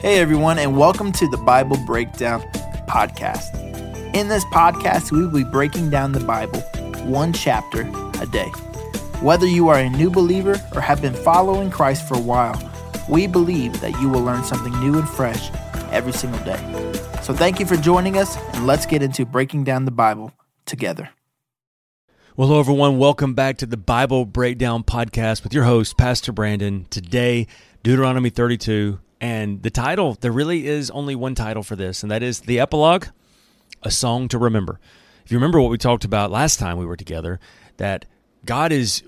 Hey, everyone, and welcome to the Bible Breakdown Podcast. In this podcast, we will be breaking down the Bible one chapter a day. Whether you are a new believer or have been following Christ for a while, we believe that you will learn something new and fresh every single day. So, thank you for joining us, and let's get into breaking down the Bible together. Well, hello, everyone. Welcome back to the Bible Breakdown Podcast with your host, Pastor Brandon. Today, Deuteronomy 32. And the title, there really is only one title for this, and that is the epilogue A Song to Remember. If you remember what we talked about last time we were together, that God has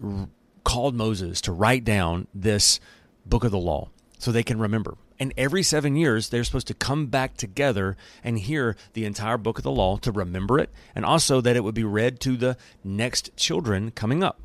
called Moses to write down this book of the law so they can remember. And every seven years, they're supposed to come back together and hear the entire book of the law to remember it, and also that it would be read to the next children coming up.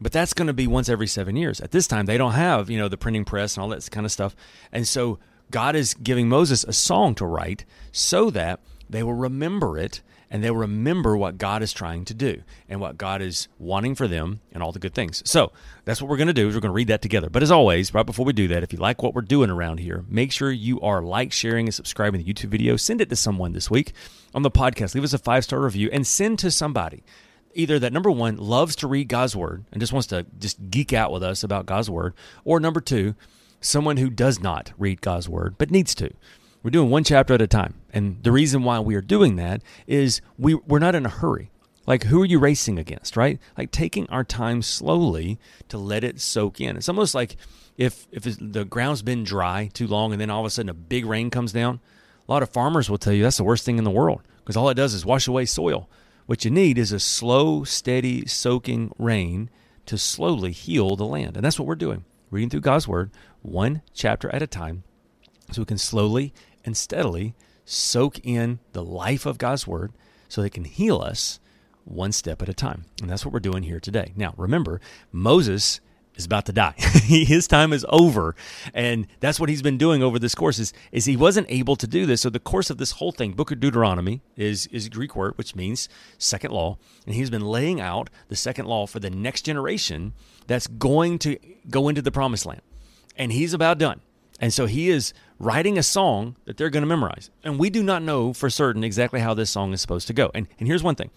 But that's going to be once every seven years. At this time, they don't have, you know, the printing press and all that kind of stuff. And so God is giving Moses a song to write so that they will remember it and they'll remember what God is trying to do and what God is wanting for them and all the good things. So that's what we're going to do is we're going to read that together. But as always, right before we do that, if you like what we're doing around here, make sure you are like, sharing, and subscribing the YouTube video. Send it to someone this week on the podcast. Leave us a five-star review and send to somebody either that number one loves to read God's word and just wants to just geek out with us about God's word, or number two, someone who does not read God's word but needs to. We're doing one chapter at a time. And the reason why we are doing that is we, we're not in a hurry. Like, who are you racing against, right? Like, taking our time slowly to let it soak in. It's almost like if, if the ground's been dry too long and then all of a sudden a big rain comes down, a lot of farmers will tell you that's the worst thing in the world because all it does is wash away soil. What you need is a slow, steady, soaking rain to slowly heal the land. And that's what we're doing, reading through God's Word, one chapter at a time, so we can slowly and steadily soak in the life of God's Word so they can heal us one step at a time. And that's what we're doing here today. Now, remember, Moses is about to die. His time is over. And that's what he's been doing over this course is, is he wasn't able to do this. So the course of this whole thing, Book of Deuteronomy is, is Greek word, which means second law. And he's been laying out the second law for the next generation that's going to go into the promised land. And he's about done. And so he is writing a song that they're going to memorize. And we do not know for certain exactly how this song is supposed to go. And, and here's one thing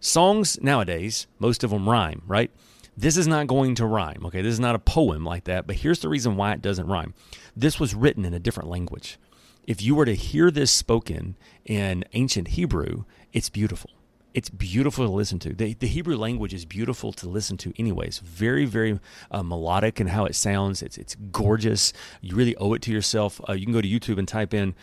songs nowadays, most of them rhyme, right? This is not going to rhyme, okay? This is not a poem like that, but here's the reason why it doesn't rhyme. This was written in a different language. If you were to hear this spoken in ancient Hebrew, it's beautiful. It's beautiful to listen to. The, the Hebrew language is beautiful to listen to, anyways. Very, very uh, melodic in how it sounds. It's it's gorgeous. You really owe it to yourself. Uh, you can go to YouTube and type in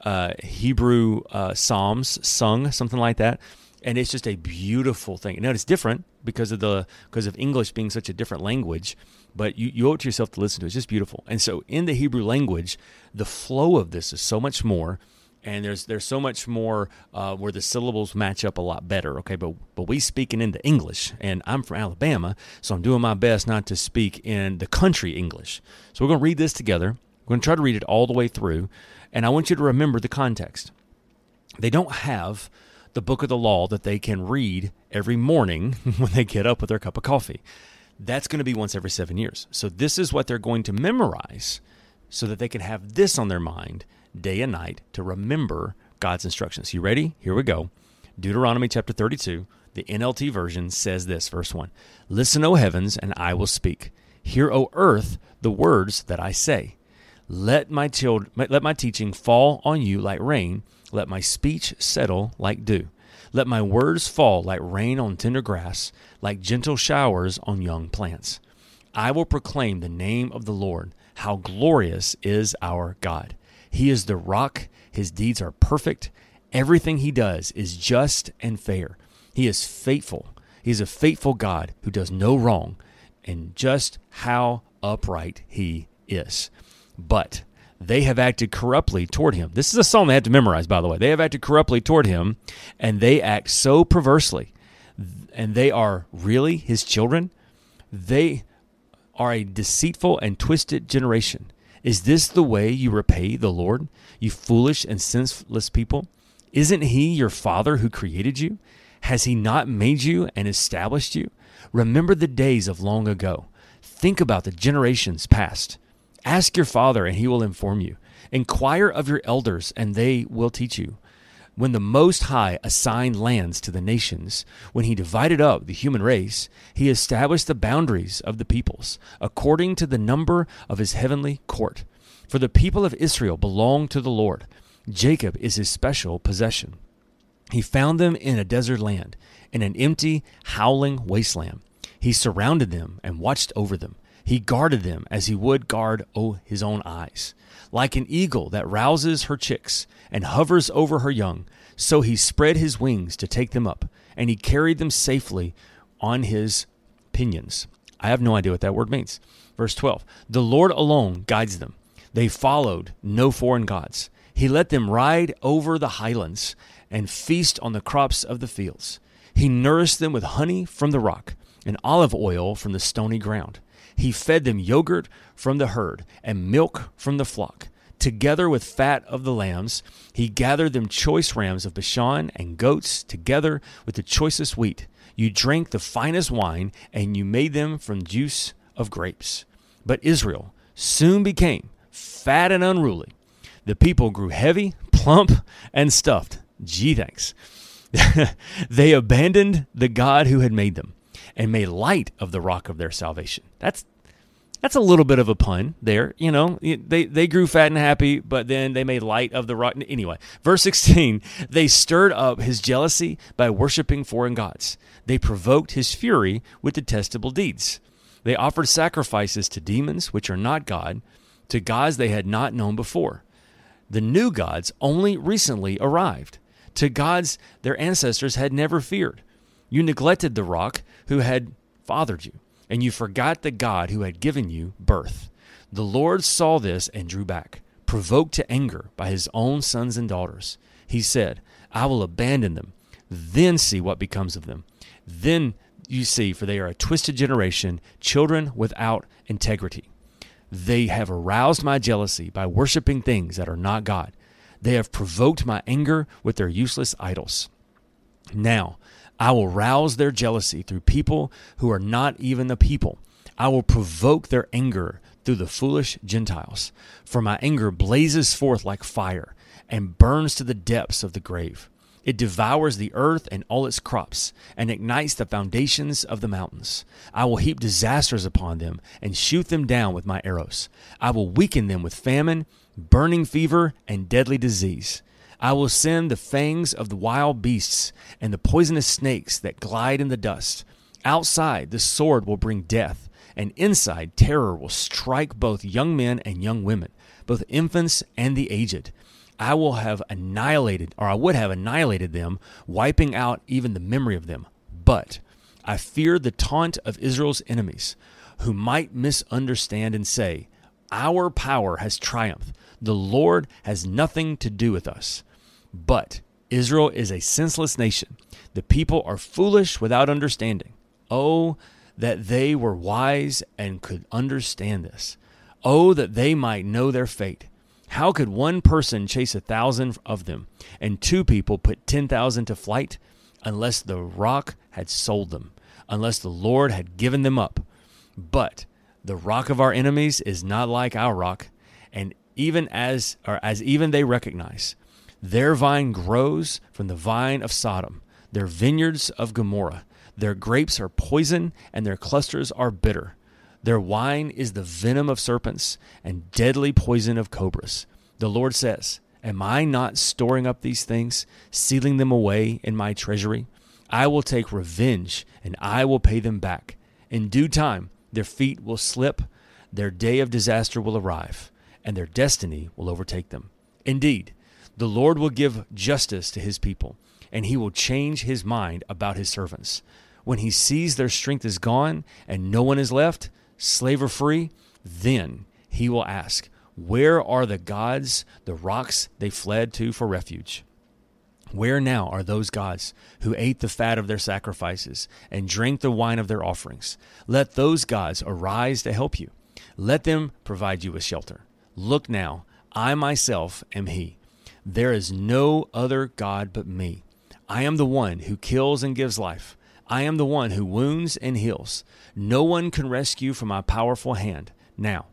uh, Hebrew uh, Psalms sung, something like that and it's just a beautiful thing. Now it's different because of the because of English being such a different language, but you, you owe it to yourself to listen to it. It's just beautiful. And so in the Hebrew language, the flow of this is so much more, and there's there's so much more uh, where the syllables match up a lot better. Okay, but but we speaking into English, and I'm from Alabama, so I'm doing my best not to speak in the country English. So we're to read this together. We're to try to read it all the way through, and I want you to remember the context. They don't have the book of the law that they can read every morning when they get up with their cup of coffee. That's going to be once every seven years. So, this is what they're going to memorize so that they can have this on their mind day and night to remember God's instructions. You ready? Here we go. Deuteronomy chapter 32, the NLT version says this, verse 1 Listen, O heavens, and I will speak. Hear, O earth, the words that I say. Let my, child, let my teaching fall on you like rain let my speech settle like dew. Let my words fall like rain on tender grass, like gentle showers on young plants. I will proclaim the name of the Lord. How glorious is our God! He is the rock, his deeds are perfect. Everything he does is just and fair. He is faithful. He is a faithful God who does no wrong, and just how upright he is. But they have acted corruptly toward him. This is a psalm they had to memorize, by the way. They have acted corruptly toward him, and they act so perversely. And they are really his children. They are a deceitful and twisted generation. Is this the way you repay the Lord, you foolish and senseless people? Isn't he your father who created you? Has he not made you and established you? Remember the days of long ago. Think about the generations past Ask your father, and he will inform you. Inquire of your elders, and they will teach you. When the Most High assigned lands to the nations, when he divided up the human race, he established the boundaries of the peoples, according to the number of his heavenly court. For the people of Israel belong to the Lord. Jacob is his special possession. He found them in a desert land, in an empty, howling wasteland. He surrounded them and watched over them. He guarded them as he would guard oh, his own eyes. Like an eagle that rouses her chicks and hovers over her young, so he spread his wings to take them up, and he carried them safely on his pinions. I have no idea what that word means. Verse 12 The Lord alone guides them. They followed no foreign gods. He let them ride over the highlands and feast on the crops of the fields. He nourished them with honey from the rock and olive oil from the stony ground. He fed them yogurt from the herd and milk from the flock. Together with fat of the lambs, he gathered them choice rams of Bashan and goats, together with the choicest wheat. You drank the finest wine, and you made them from juice of grapes. But Israel soon became fat and unruly. The people grew heavy, plump, and stuffed. Gee, thanks. they abandoned the God who had made them and made light of the rock of their salvation. That's that's a little bit of a pun there. You know, they, they grew fat and happy, but then they made light of the rock. Anyway, verse 16, they stirred up his jealousy by worshiping foreign gods. They provoked his fury with detestable deeds. They offered sacrifices to demons, which are not God, to gods they had not known before. The new gods only recently arrived, to gods their ancestors had never feared. You neglected the rock who had fathered you, and you forgot the God who had given you birth. The Lord saw this and drew back, provoked to anger by his own sons and daughters. He said, I will abandon them, then see what becomes of them. Then you see, for they are a twisted generation, children without integrity. They have aroused my jealousy by worshiping things that are not God. They have provoked my anger with their useless idols. Now, I will rouse their jealousy through people who are not even the people. I will provoke their anger through the foolish Gentiles. For my anger blazes forth like fire and burns to the depths of the grave. It devours the earth and all its crops, and ignites the foundations of the mountains. I will heap disasters upon them, and shoot them down with my arrows. I will weaken them with famine, burning fever, and deadly disease. I will send the fangs of the wild beasts and the poisonous snakes that glide in the dust. Outside, the sword will bring death, and inside, terror will strike both young men and young women, both infants and the aged. I will have annihilated, or I would have annihilated them, wiping out even the memory of them. But I fear the taunt of Israel's enemies, who might misunderstand and say, Our power has triumphed. The Lord has nothing to do with us. But Israel is a senseless nation. The people are foolish without understanding. Oh, that they were wise and could understand this. Oh, that they might know their fate. How could one person chase a thousand of them, and two people put ten thousand to flight, unless the rock had sold them, unless the Lord had given them up? But the rock of our enemies is not like our rock, and even as or as even they recognize, their vine grows from the vine of Sodom, their vineyards of Gomorrah. Their grapes are poison, and their clusters are bitter. Their wine is the venom of serpents and deadly poison of cobras. The Lord says, Am I not storing up these things, sealing them away in my treasury? I will take revenge, and I will pay them back. In due time, their feet will slip, their day of disaster will arrive, and their destiny will overtake them. Indeed, the Lord will give justice to his people, and he will change his mind about his servants. When he sees their strength is gone and no one is left, slave or free, then he will ask, Where are the gods, the rocks they fled to for refuge? Where now are those gods who ate the fat of their sacrifices and drank the wine of their offerings? Let those gods arise to help you. Let them provide you with shelter. Look now, I myself am He. There is no other God but me. I am the one who kills and gives life. I am the one who wounds and heals. No one can rescue from my powerful hand. Now,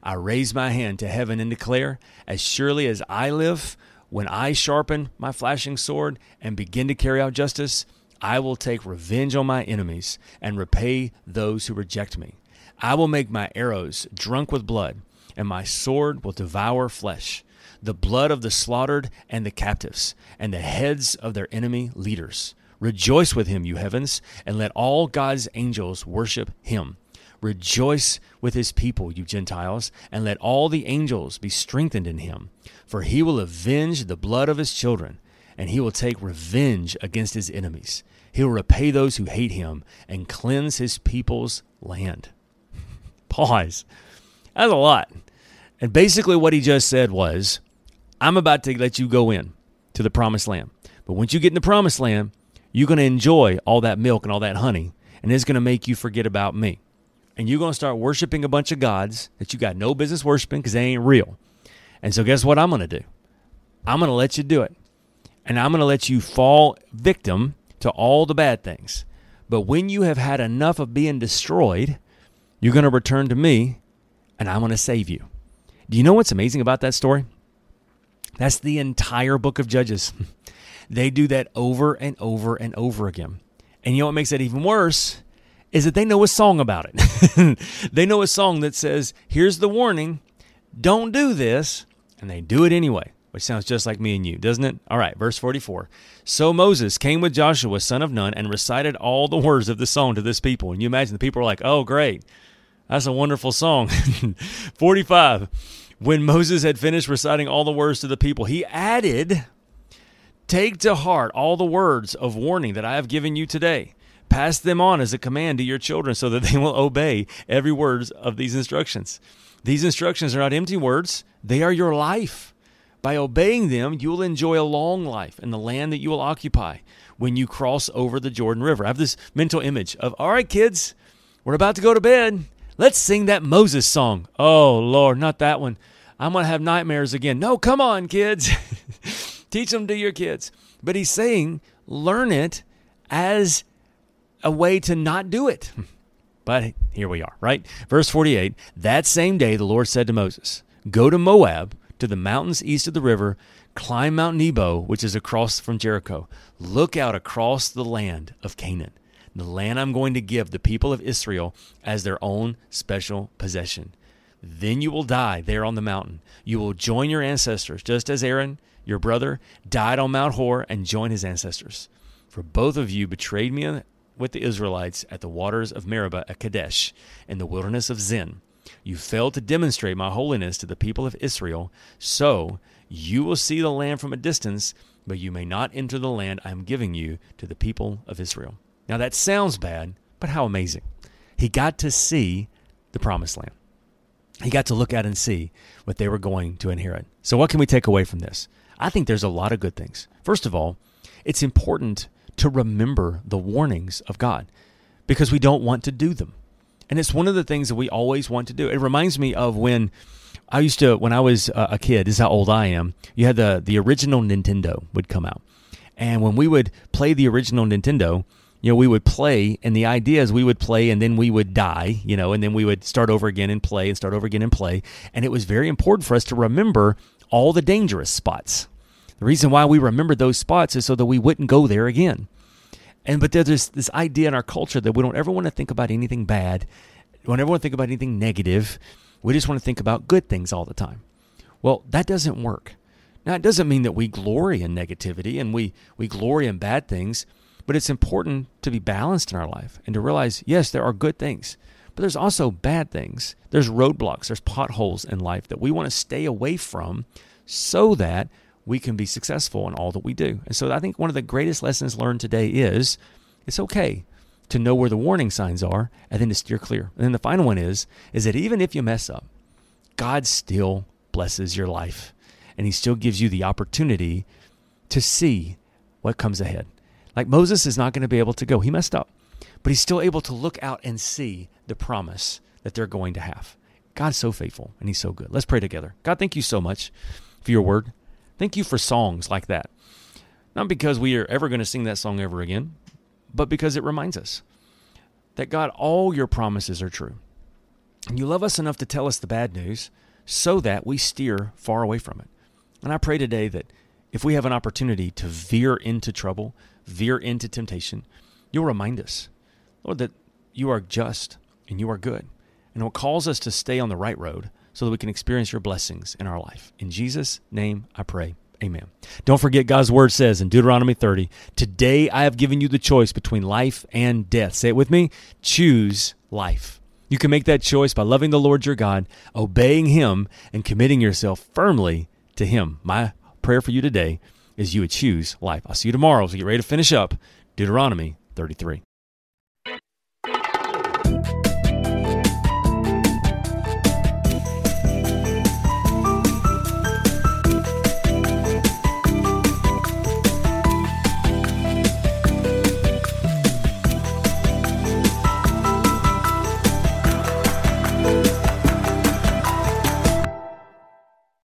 I raise my hand to heaven and declare, As surely as I live, when I sharpen my flashing sword and begin to carry out justice, I will take revenge on my enemies and repay those who reject me. I will make my arrows drunk with blood, and my sword will devour flesh, the blood of the slaughtered and the captives, and the heads of their enemy leaders. Rejoice with him, you heavens, and let all God's angels worship him. Rejoice with his people, you Gentiles, and let all the angels be strengthened in him. For he will avenge the blood of his children, and he will take revenge against his enemies. He will repay those who hate him and cleanse his people's land. Pause. That's a lot. And basically, what he just said was, I'm about to let you go in to the promised land. But once you get in the promised land, you're going to enjoy all that milk and all that honey, and it's going to make you forget about me and you're going to start worshiping a bunch of gods that you got no business worshiping because they ain't real. And so, guess what I'm going to do? I'm going to let you do it. And I'm going to let you fall victim to all the bad things. But when you have had enough of being destroyed, you're going to return to me and I'm going to save you. Do you know what's amazing about that story? That's the entire book of Judges. they do that over and over and over again. And you know what makes that even worse? Is that they know a song about it. they know a song that says, here's the warning, don't do this, and they do it anyway, which sounds just like me and you, doesn't it? All right, verse 44. So Moses came with Joshua, son of Nun, and recited all the words of the song to this people. And you imagine the people are like, oh, great, that's a wonderful song. 45. When Moses had finished reciting all the words to the people, he added, Take to heart all the words of warning that I have given you today Pass them on as a command to your children so that they will obey every word of these instructions. These instructions are not empty words, they are your life. By obeying them, you will enjoy a long life in the land that you will occupy when you cross over the Jordan River. I have this mental image of, all right, kids, we're about to go to bed. Let's sing that Moses song. Oh, Lord, not that one. I'm going to have nightmares again. No, come on, kids. Teach them to your kids. But he's saying, learn it as a way to not do it. Hmm. But here we are, right? Verse 48 That same day the Lord said to Moses, Go to Moab, to the mountains east of the river, climb Mount Nebo, which is across from Jericho. Look out across the land of Canaan, the land I'm going to give the people of Israel as their own special possession. Then you will die there on the mountain. You will join your ancestors, just as Aaron, your brother, died on Mount Hor and joined his ancestors. For both of you betrayed me with the Israelites at the waters of Meribah at Kadesh in the wilderness of Zin. You failed to demonstrate my holiness to the people of Israel, so you will see the land from a distance, but you may not enter the land I am giving you to the people of Israel. Now that sounds bad, but how amazing. He got to see the promised land. He got to look at and see what they were going to inherit. So, what can we take away from this? I think there's a lot of good things. First of all, it's important to remember the warnings of God because we don't want to do them. And it's one of the things that we always want to do. It reminds me of when I used to, when I was uh, a kid, this is how old I am, you had the, the original Nintendo would come out. And when we would play the original Nintendo, you know, we would play, and the idea is we would play and then we would die, you know, and then we would start over again and play and start over again and play. And it was very important for us to remember all the dangerous spots the reason why we remember those spots is so that we wouldn't go there again. And but there's this idea in our culture that we don't ever want to think about anything bad. We don't ever want to think about anything negative. We just want to think about good things all the time. Well, that doesn't work. Now, it doesn't mean that we glory in negativity and we, we glory in bad things, but it's important to be balanced in our life and to realize, yes, there are good things, but there's also bad things. There's roadblocks, there's potholes in life that we want to stay away from so that we can be successful in all that we do. And so I think one of the greatest lessons learned today is it's okay to know where the warning signs are and then to steer clear. And then the final one is is that even if you mess up, God still blesses your life and he still gives you the opportunity to see what comes ahead. Like Moses is not going to be able to go. He messed up. But he's still able to look out and see the promise that they're going to have. God's so faithful and he's so good. Let's pray together. God, thank you so much for your word. Thank you for songs like that. Not because we are ever going to sing that song ever again, but because it reminds us that God, all your promises are true. And you love us enough to tell us the bad news so that we steer far away from it. And I pray today that if we have an opportunity to veer into trouble, veer into temptation, you'll remind us, Lord, that you are just and you are good. And will cause us to stay on the right road so that we can experience your blessings in our life. In Jesus' name I pray. Amen. Don't forget, God's word says in Deuteronomy 30, Today I have given you the choice between life and death. Say it with me choose life. You can make that choice by loving the Lord your God, obeying Him, and committing yourself firmly to Him. My prayer for you today is you would choose life. I'll see you tomorrow as we get ready to finish up Deuteronomy 33.